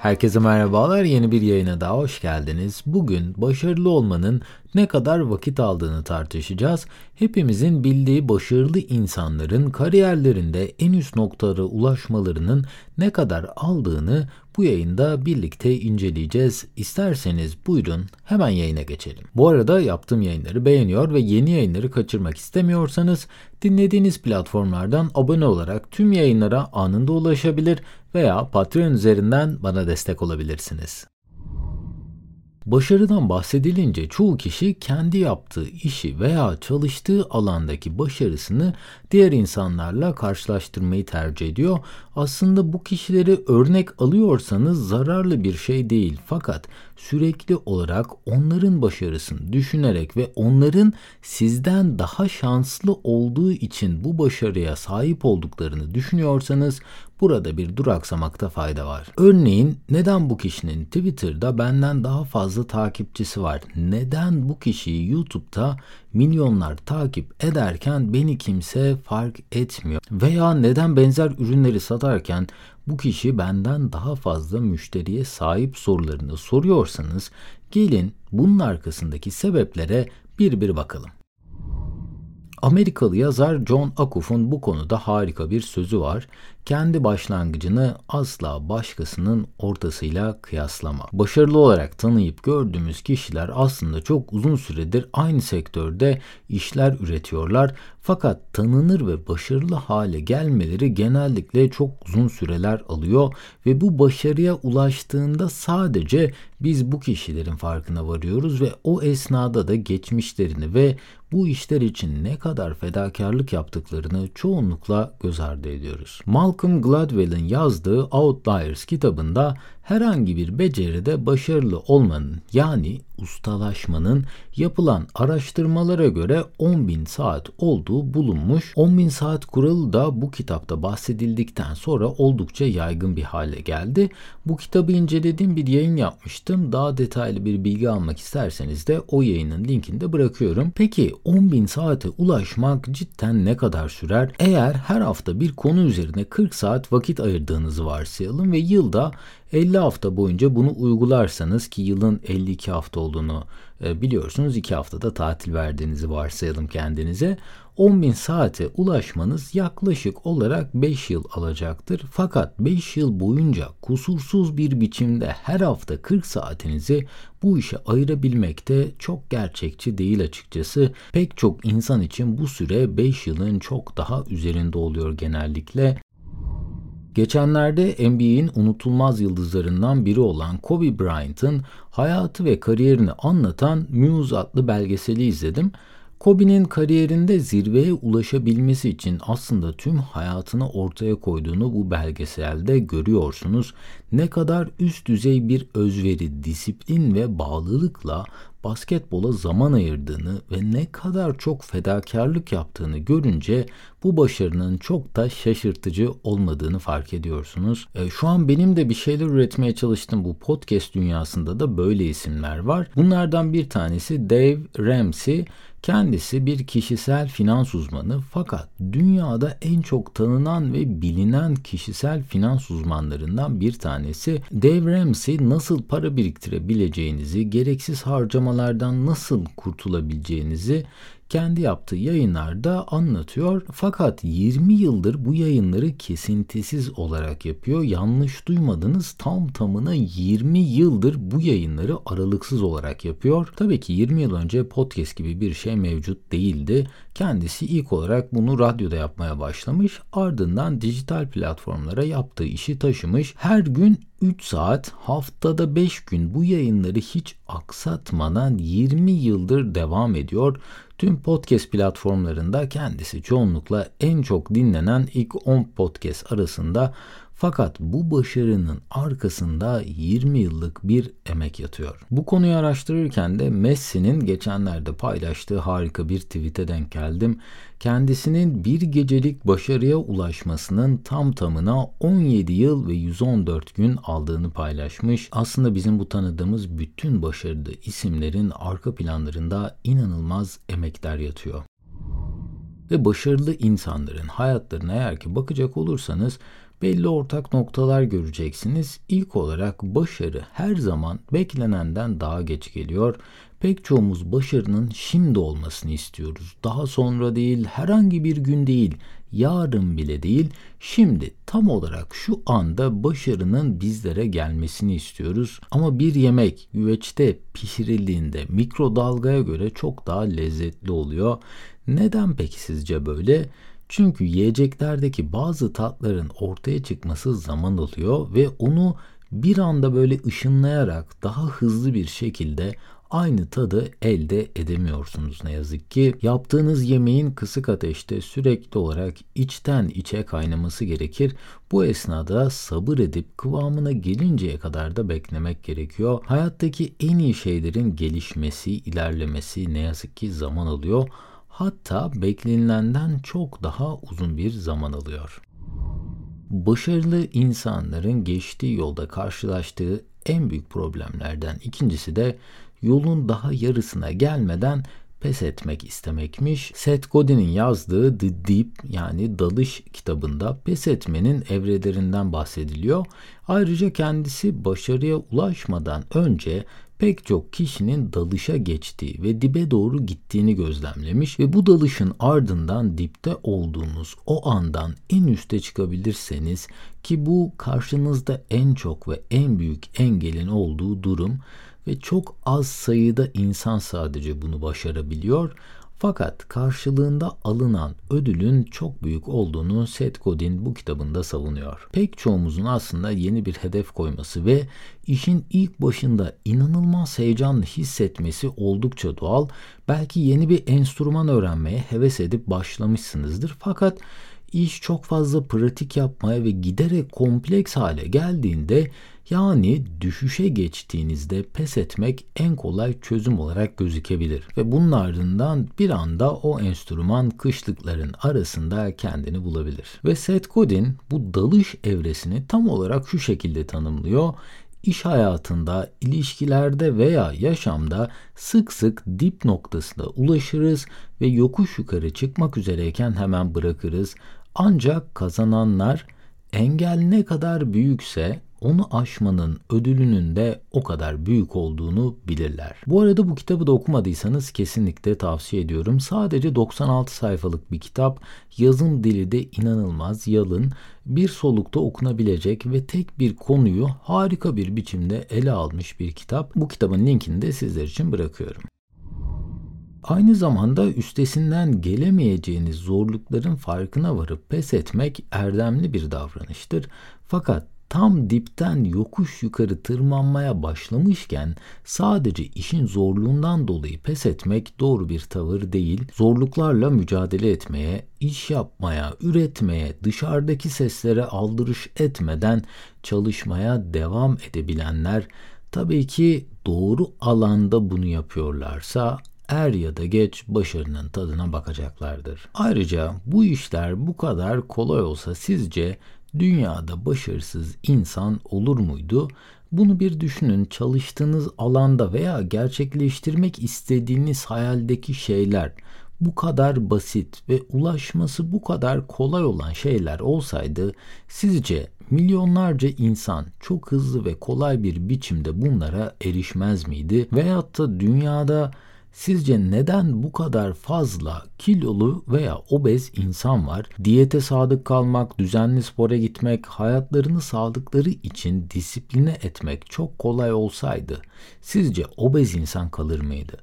Herkese merhabalar. Yeni bir yayına daha hoş geldiniz. Bugün başarılı olmanın ne kadar vakit aldığını tartışacağız. Hepimizin bildiği başarılı insanların kariyerlerinde en üst noktalara ulaşmalarının ne kadar aldığını bu yayında birlikte inceleyeceğiz. İsterseniz buyurun hemen yayına geçelim. Bu arada yaptığım yayınları beğeniyor ve yeni yayınları kaçırmak istemiyorsanız dinlediğiniz platformlardan abone olarak tüm yayınlara anında ulaşabilir veya Patreon üzerinden bana destek olabilirsiniz. Başarıdan bahsedilince çoğu kişi kendi yaptığı işi veya çalıştığı alandaki başarısını diğer insanlarla karşılaştırmayı tercih ediyor. Aslında bu kişileri örnek alıyorsanız zararlı bir şey değil fakat sürekli olarak onların başarısını düşünerek ve onların sizden daha şanslı olduğu için bu başarıya sahip olduklarını düşünüyorsanız burada bir duraksamakta fayda var. Örneğin neden bu kişinin Twitter'da benden daha fazla takipçisi var? Neden bu kişiyi YouTube'da milyonlar takip ederken beni kimse fark etmiyor? Veya neden benzer ürünleri satarken bu kişi benden daha fazla müşteriye sahip sorularını soruyorsanız gelin bunun arkasındaki sebeplere bir bir bakalım. Amerikalı yazar John Akuf'un bu konuda harika bir sözü var. Kendi başlangıcını asla başkasının ortasıyla kıyaslama. Başarılı olarak tanıyıp gördüğümüz kişiler aslında çok uzun süredir aynı sektörde işler üretiyorlar. Fakat tanınır ve başarılı hale gelmeleri genellikle çok uzun süreler alıyor ve bu başarıya ulaştığında sadece biz bu kişilerin farkına varıyoruz ve o esnada da geçmişlerini ve bu işler için ne kadar fedakarlık yaptıklarını çoğunlukla göz ardı ediyoruz. Malcolm Gladwell'in yazdığı Outliers kitabında herhangi bir beceride başarılı olmanın yani ustalaşmanın yapılan araştırmalara göre 10.000 saat olduğu bulunmuş. 10.000 saat kuralı da bu kitapta bahsedildikten sonra oldukça yaygın bir hale geldi. Bu kitabı incelediğim bir yayın yapmıştım. Daha detaylı bir bilgi almak isterseniz de o yayının linkini de bırakıyorum. Peki 10.000 saate ulaşmak cidden ne kadar sürer? Eğer her hafta bir konu üzerine 40 saat vakit ayırdığınızı varsayalım ve yılda 50 hafta boyunca bunu uygularsanız ki yılın 52 hafta olduğunu e, biliyorsunuz 2 haftada tatil verdiğinizi varsayalım kendinize. 10.000 saate ulaşmanız yaklaşık olarak 5 yıl alacaktır. Fakat 5 yıl boyunca kusursuz bir biçimde her hafta 40 saatinizi bu işe ayırabilmek de çok gerçekçi değil açıkçası. Pek çok insan için bu süre 5 yılın çok daha üzerinde oluyor genellikle. Geçenlerde NBA'in unutulmaz yıldızlarından biri olan Kobe Bryant'ın hayatı ve kariyerini anlatan Muse adlı belgeseli izledim. Kobe'nin kariyerinde zirveye ulaşabilmesi için aslında tüm hayatını ortaya koyduğunu bu belgeselde görüyorsunuz. Ne kadar üst düzey bir özveri, disiplin ve bağlılıkla basketbola zaman ayırdığını ve ne kadar çok fedakarlık yaptığını görünce bu başarının çok da şaşırtıcı olmadığını fark ediyorsunuz. E, şu an benim de bir şeyler üretmeye çalıştığım bu podcast dünyasında da böyle isimler var. Bunlardan bir tanesi Dave Ramsey. Kendisi bir kişisel finans uzmanı fakat dünyada en çok tanınan ve bilinen kişisel finans uzmanlarından bir tanesi. Dave Ramsey nasıl para biriktirebileceğinizi, gereksiz harcamalardan nasıl kurtulabileceğinizi kendi yaptığı yayınlarda anlatıyor. Fakat 20 yıldır bu yayınları kesintisiz olarak yapıyor. Yanlış duymadınız tam tamına 20 yıldır bu yayınları aralıksız olarak yapıyor. Tabii ki 20 yıl önce podcast gibi bir şey mevcut değildi. Kendisi ilk olarak bunu radyoda yapmaya başlamış. Ardından dijital platformlara yaptığı işi taşımış. Her gün 3 saat haftada 5 gün bu yayınları hiç aksatmadan 20 yıldır devam ediyor. Tüm podcast platformlarında kendisi çoğunlukla en çok dinlenen ilk 10 podcast arasında fakat bu başarının arkasında 20 yıllık bir emek yatıyor. Bu konuyu araştırırken de Messi'nin geçenlerde paylaştığı harika bir tweet'e denk geldim. Kendisinin bir gecelik başarıya ulaşmasının tam tamına 17 yıl ve 114 gün aldığını paylaşmış. Aslında bizim bu tanıdığımız bütün başarılı isimlerin arka planlarında inanılmaz emekler yatıyor ve başarılı insanların hayatlarına eğer ki bakacak olursanız belli ortak noktalar göreceksiniz. İlk olarak başarı her zaman beklenenden daha geç geliyor. Pek çoğumuz başarının şimdi olmasını istiyoruz. Daha sonra değil, herhangi bir gün değil, yarın bile değil, şimdi tam olarak şu anda başarının bizlere gelmesini istiyoruz. Ama bir yemek güveçte pişirildiğinde mikrodalgaya göre çok daha lezzetli oluyor. Neden peki sizce böyle? Çünkü yiyeceklerdeki bazı tatların ortaya çıkması zaman alıyor ve onu bir anda böyle ışınlayarak daha hızlı bir şekilde aynı tadı elde edemiyorsunuz ne yazık ki. Yaptığınız yemeğin kısık ateşte sürekli olarak içten içe kaynaması gerekir. Bu esnada sabır edip kıvamına gelinceye kadar da beklemek gerekiyor. Hayattaki en iyi şeylerin gelişmesi, ilerlemesi ne yazık ki zaman alıyor. Hatta beklenilenden çok daha uzun bir zaman alıyor. Başarılı insanların geçtiği yolda karşılaştığı en büyük problemlerden ikincisi de yolun daha yarısına gelmeden pes etmek istemekmiş. Seth Godin'in yazdığı The Deep yani Dalış kitabında pes etmenin evrelerinden bahsediliyor. Ayrıca kendisi başarıya ulaşmadan önce pek çok kişinin dalışa geçtiği ve dibe doğru gittiğini gözlemlemiş ve bu dalışın ardından dipte olduğunuz o andan en üste çıkabilirseniz ki bu karşınızda en çok ve en büyük engelin olduğu durum ve çok az sayıda insan sadece bunu başarabiliyor. Fakat karşılığında alınan ödülün çok büyük olduğunu Seth Godin bu kitabında savunuyor. Pek çoğumuzun aslında yeni bir hedef koyması ve işin ilk başında inanılmaz heyecanlı hissetmesi oldukça doğal. Belki yeni bir enstrüman öğrenmeye heves edip başlamışsınızdır. Fakat iş çok fazla pratik yapmaya ve giderek kompleks hale geldiğinde yani düşüşe geçtiğinizde pes etmek en kolay çözüm olarak gözükebilir ve bunun ardından bir anda o enstrüman kışlıkların arasında kendini bulabilir. Ve Seth Godin bu dalış evresini tam olarak şu şekilde tanımlıyor iş hayatında, ilişkilerde veya yaşamda sık sık dip noktasına ulaşırız ve yokuş yukarı çıkmak üzereyken hemen bırakırız. Ancak kazananlar engel ne kadar büyükse onu aşmanın ödülünün de o kadar büyük olduğunu bilirler. Bu arada bu kitabı da okumadıysanız kesinlikle tavsiye ediyorum. Sadece 96 sayfalık bir kitap. Yazım dili de inanılmaz yalın. Bir solukta okunabilecek ve tek bir konuyu harika bir biçimde ele almış bir kitap. Bu kitabın linkini de sizler için bırakıyorum. Aynı zamanda üstesinden gelemeyeceğiniz zorlukların farkına varıp pes etmek erdemli bir davranıştır. Fakat tam dipten yokuş yukarı tırmanmaya başlamışken sadece işin zorluğundan dolayı pes etmek doğru bir tavır değil. Zorluklarla mücadele etmeye, iş yapmaya, üretmeye, dışarıdaki seslere aldırış etmeden çalışmaya devam edebilenler tabii ki doğru alanda bunu yapıyorlarsa er ya da geç başarının tadına bakacaklardır. Ayrıca bu işler bu kadar kolay olsa sizce dünyada başarısız insan olur muydu? Bunu bir düşünün. Çalıştığınız alanda veya gerçekleştirmek istediğiniz hayaldeki şeyler bu kadar basit ve ulaşması bu kadar kolay olan şeyler olsaydı sizce milyonlarca insan çok hızlı ve kolay bir biçimde bunlara erişmez miydi? Veyahut da dünyada Sizce neden bu kadar fazla kilolu veya obez insan var? Diyete sadık kalmak, düzenli spora gitmek, hayatlarını sağlıkları için disipline etmek çok kolay olsaydı sizce obez insan kalır mıydı?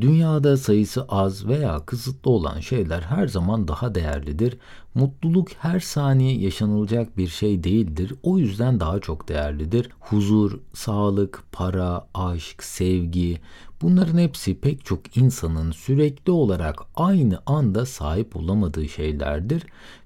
Dünyada sayısı az veya kısıtlı olan şeyler her zaman daha değerlidir. Mutluluk her saniye yaşanılacak bir şey değildir. O yüzden daha çok değerlidir. Huzur, sağlık, para, aşk, sevgi bunların hepsi pek çok insanın sürekli olarak aynı anda sahip olamadığı şeylerdir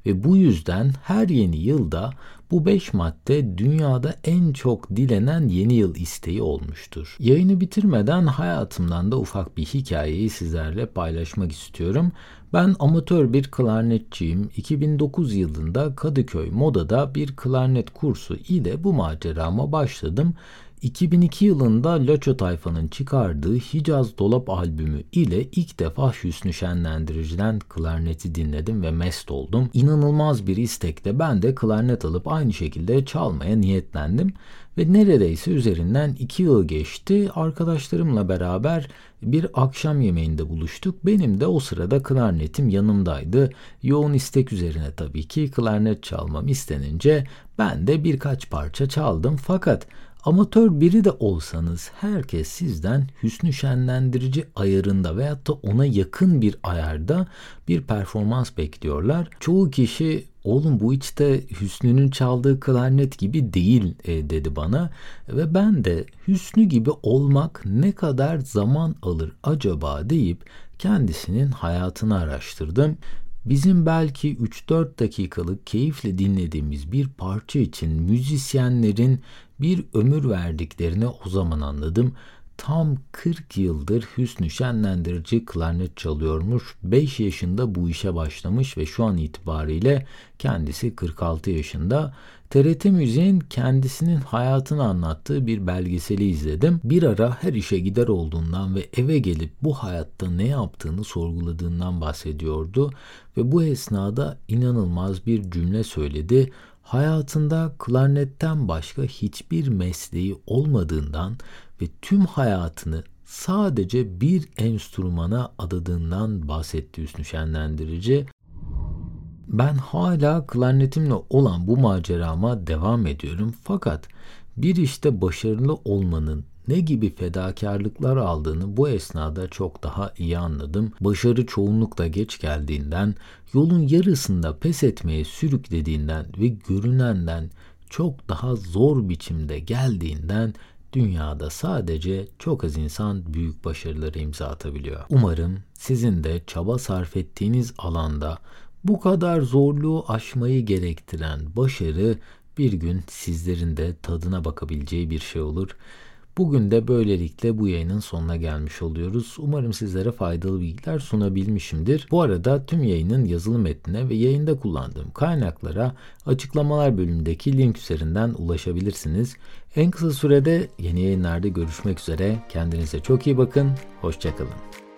ve bu yüzden her yeni yılda bu beş madde dünyada en çok dilenen yeni yıl isteği olmuştur. Yayını bitirmeden hayatımdan da ufak bir hikayeyi sizlerle paylaşmak istiyorum. Ben amatör bir klarnetçiyim. 2009 yılında Kadıköy Moda'da bir klarnet kursu ile bu macerama başladım. 2002 yılında Laço Tayfa'nın çıkardığı Hicaz Dolap albümü ile ilk defa Hüsnü Şenlendirici'den klarneti dinledim ve mest oldum. İnanılmaz bir istekle ben de klarnet alıp aynı şekilde çalmaya niyetlendim. Ve neredeyse üzerinden iki yıl geçti. Arkadaşlarımla beraber bir akşam yemeğinde buluştuk. Benim de o sırada klarnetim yanımdaydı. Yoğun istek üzerine tabii ki klarnet çalmam istenince ben de birkaç parça çaldım. Fakat Amatör biri de olsanız herkes sizden hüsnü şenlendirici ayarında veyahut da ona yakın bir ayarda bir performans bekliyorlar. Çoğu kişi oğlum bu işte Hüsnü'nün çaldığı klarnet gibi değil e, dedi bana ve ben de Hüsnü gibi olmak ne kadar zaman alır acaba deyip kendisinin hayatını araştırdım. Bizim belki 3-4 dakikalık keyifle dinlediğimiz bir parça için müzisyenlerin bir ömür verdiklerini o zaman anladım. Tam 40 yıldır Hüsnü Şenlendirici klarnet çalıyormuş. 5 yaşında bu işe başlamış ve şu an itibariyle kendisi 46 yaşında. TRT Müziğin kendisinin hayatını anlattığı bir belgeseli izledim. Bir ara her işe gider olduğundan ve eve gelip bu hayatta ne yaptığını sorguladığından bahsediyordu ve bu esnada inanılmaz bir cümle söyledi hayatında klarnetten başka hiçbir mesleği olmadığından ve tüm hayatını sadece bir enstrümana adadığından bahsetti Hüsnü Şenlendirici. Ben hala klarnetimle olan bu macerama devam ediyorum fakat bir işte başarılı olmanın ne gibi fedakarlıklar aldığını bu esnada çok daha iyi anladım. Başarı çoğunlukla geç geldiğinden, yolun yarısında pes etmeye sürüklediğinden ve görünenden çok daha zor biçimde geldiğinden dünyada sadece çok az insan büyük başarıları imza atabiliyor. Umarım sizin de çaba sarf ettiğiniz alanda bu kadar zorluğu aşmayı gerektiren başarı bir gün sizlerin de tadına bakabileceği bir şey olur. Bugün de böylelikle bu yayının sonuna gelmiş oluyoruz. Umarım sizlere faydalı bilgiler sunabilmişimdir. Bu arada tüm yayının yazılı metnine ve yayında kullandığım kaynaklara açıklamalar bölümündeki link üzerinden ulaşabilirsiniz. En kısa sürede yeni yayınlarda görüşmek üzere. Kendinize çok iyi bakın. Hoşçakalın.